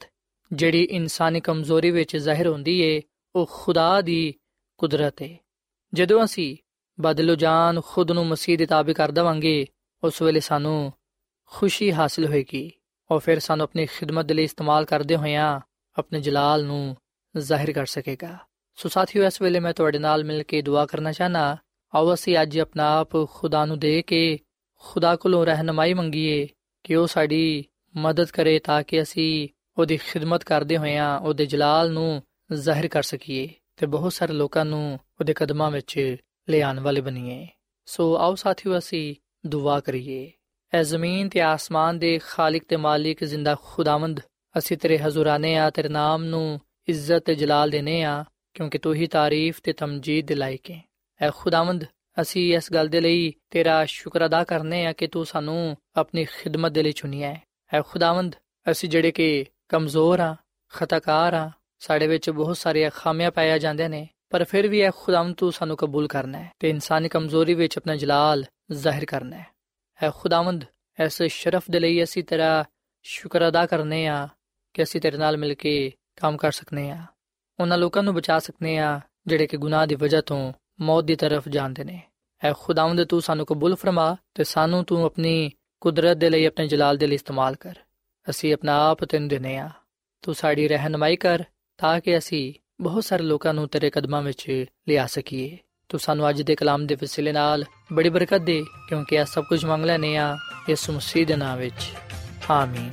ਜਿਹੜੀ ਇਨਸਾਨੀ ਕਮਜ਼ੋਰੀ ਵਿੱਚ ਜ਼ਾਹਿਰ ਹੁੰਦੀ ਏ, ਉਹ ਖੁਦਾ ਦੀ ਕੁਦਰਤ ਏ। ਜਦੋਂ ਅਸੀਂ ਬਦਲੋ ਜਾਨ ਖੁਦ ਨੂੰ ਮਸੀਹ ਦੇ ਤਾਬੇ ਕਰ ਦਵਾਂਗੇ, ਉਸ ਵੇਲੇ ਸਾਨੂੰ ਖੁਸ਼ੀ ਹਾਸਲ ਹੋਏਗੀ। ਔਰ ਫਿਰ ਸਾਨੂੰ ਆਪਣੀ ਖਿਦਮਤ ਦੇ ਲਈ ਇਸਤੇਮਾਲ ਕਰਦੇ ਹੋਇਆਂ ਆਪਣੇ ਜਲਾਲ ਨੂੰ ਜ਼ਾਹਿਰ ਕਰ ਸਕੇਗਾ। ਸੋ ਸਾਥੀਓ, ਇਸ ਵੇਲੇ ਮੈਂ ਤੁਹਾਡੇ ਨਾਲ ਮਿਲ ਕੇ ਦੁਆ ਕਰਨਾ ਚਾਹਨਾ ਆਓ ਅਸੀਂ ਅੱਜ ਆਪਣਾ ਆਪ ਖੁਦਾ ਨੂੰ ਦੇ ਕੇ ਖੁਦਾ ਕੋਲੋਂ ਰਹਿਨਮਾਈ ਮੰਗੀਏ ਕਿ ਉਹ ਸਾਡੀ ਮਦਦ ਕਰੇ ਤਾਂ ਕਿ ਅਸੀਂ ਉਹਦੀ ਖਿਦਮਤ ਕਰਦੇ ਹੋਇਆਂ ਉਹਦੇ ਜਲਾਲ ਨੂੰ ਜ਼ਾਹਿਰ ਕਰ ਸਕੀਏ ਤੇ ਬਹੁਤ ਸਾਰੇ ਲੋਕਾਂ ਨੂੰ ਉਹਦੇ ਕਦਮਾਂ ਵਿੱਚ ਲਿਆਉਣ ਵਾਲੇ ਬਣੀਏ। ਸੋ ਆਓ ਸਾਥੀਓ, ਅਸੀਂ ਦੁਆ ਕਰੀਏ। ਐ ਜ਼ਮੀਨ ਤੇ ਆਸਮਾਨ ਦੇ ਖਾਲਕ ਤੇ ਮਾਲਿਕ ਜ਼ਿੰਦਾ ਖੁਦਾਵੰਦ ਅਸੀਂ ਤੇਰੇ ਹਜ਼ੂਰਾਨੇ ਆ, ਤੇਰੇ ਨਾਮ ਨੂੰ ਇੱਜ਼ਤ ਤੇ ਜਲਾਲ ਦੇਨੇ ਆ। ਕਿਉਂਕਿ ਤੂੰ ਹੀ ਤਾਰੀਫ ਤੇ ਤਮਜੀਦ ਦੇ ਲਾਇਕ ਹੈ ਐ ਖੁਦਾਵੰਦ, ਅਸੀਂ ਇਸ ਗੱਲ ਦੇ ਲਈ ਤੇਰਾ ਸ਼ੁਕਰ ਅਦਾ ਕਰਨੇ ਆ ਕਿ ਤੂੰ ਸਾਨੂੰ ਆਪਣੀ ਖਿਦਮਤ ਦੇ ਲਈ ਚੁਣਿਆ ਹੈ ਐ ਖੁਦਾਵੰਦ, ਅਸੀਂ ਜਿਹੜੇ ਕਿ ਕਮਜ਼ੋਰ ਆ, ਖਤਾਕਾਰ ਆ, ਸਾਡੇ ਵਿੱਚ ਬਹੁਤ ਸਾਰੇ ਖਾਮੀਆਂ ਪਾਇਆ ਜਾਂਦੇ ਨੇ, ਪਰ ਫਿਰ ਵੀ ਐ ਖੁਦਾਵੰਦ ਤੂੰ ਸਾਨੂੰ ਕਬੂਲ ਕਰਨਾ ਹੈ ਤੇ ਇਨਸਾਨੀ ਕਮਜ਼ੋਰੀ ਵਿੱਚ ਆਪਣਾ ਜਲਾਲ ਜ਼ਾਹਿਰ ਕਰਨਾ ਹੈ ਐ ਖੁਦਾਵੰਦ, ਇਸ ਸ਼ਰਫ ਦੇ ਲਈ ਅਸੀਂ ਤੇਰਾ ਸ਼ੁਕਰ ਅਦਾ ਕਰਨੇ ਆ ਕਿ ਅਸੀਂ ਤੇਰੇ ਨਾਲ ਮਿਲ ਕੇ ਕੰਮ ਕਰ ਸਕਨੇ ਆ। ਉਹਨਾਂ ਲੋਕਾਂ ਨੂੰ ਬਚਾ ਸਕਨੇ ਆ ਜਿਹੜੇ ਕਿ ਗੁਨਾਹ ਦੀ ਵਜ੍ਹਾ ਤੋਂ ਮੌਤ ਦੀ ਤਰਫ ਜਾਂਦੇ ਨੇ। ਐ ਖੁਦਾਵੰਦ, ਤੂੰ ਸਾਨੂੰ ਕਬੂਲ ਫਰਮਾ ਤੇ ਸਾਨੂੰ ਤੂੰ ਆਪਣੀ ਕੁਦਰਤ ਦੇ ਲਈ, ਆਪਣੇ ਜਲਾਲ ਦੇ ਲਈ ਇਸਤੇਮਾਲ ਕਰ। ਅਸੀਂ ਆਪਣਾ ਆਪ ਤੈਨੂੰ ਦਿੰਨੇ ਆ ਤੂੰ ਸਾਡੀ ਰਹਿਨਮਾਈ ਕਰ, ਤਾਂ ਕਿ ਅਸੀਂ ਬਹੁਤ ਸਾਰੇ ਲੋਕਾਂ ਨੂੰ ਤੇਰੇ ਕਦਮਾਂ ਵਿੱਚ ਲਿਆ ਸਕੀਏ। ਤੂੰ ਸਾਨੂੰ ਅੱਜ ਦੇ ਕਲਾਮ ਦੇ ਵਸਿਲੇ ਨਾਲ ਬੜੀ ਬਰਕਤ ਦੇ, ਕਿਉਂਕਿ ਇਹ ਸਭ ਕੁਝ ਮੰਗ ਲੈਨੇ ਆ ਯਿਸੂ ਮਸੀਹ ਦੇ ਨਾਮ ਵਿੱਚ। ਆਮੀਨ।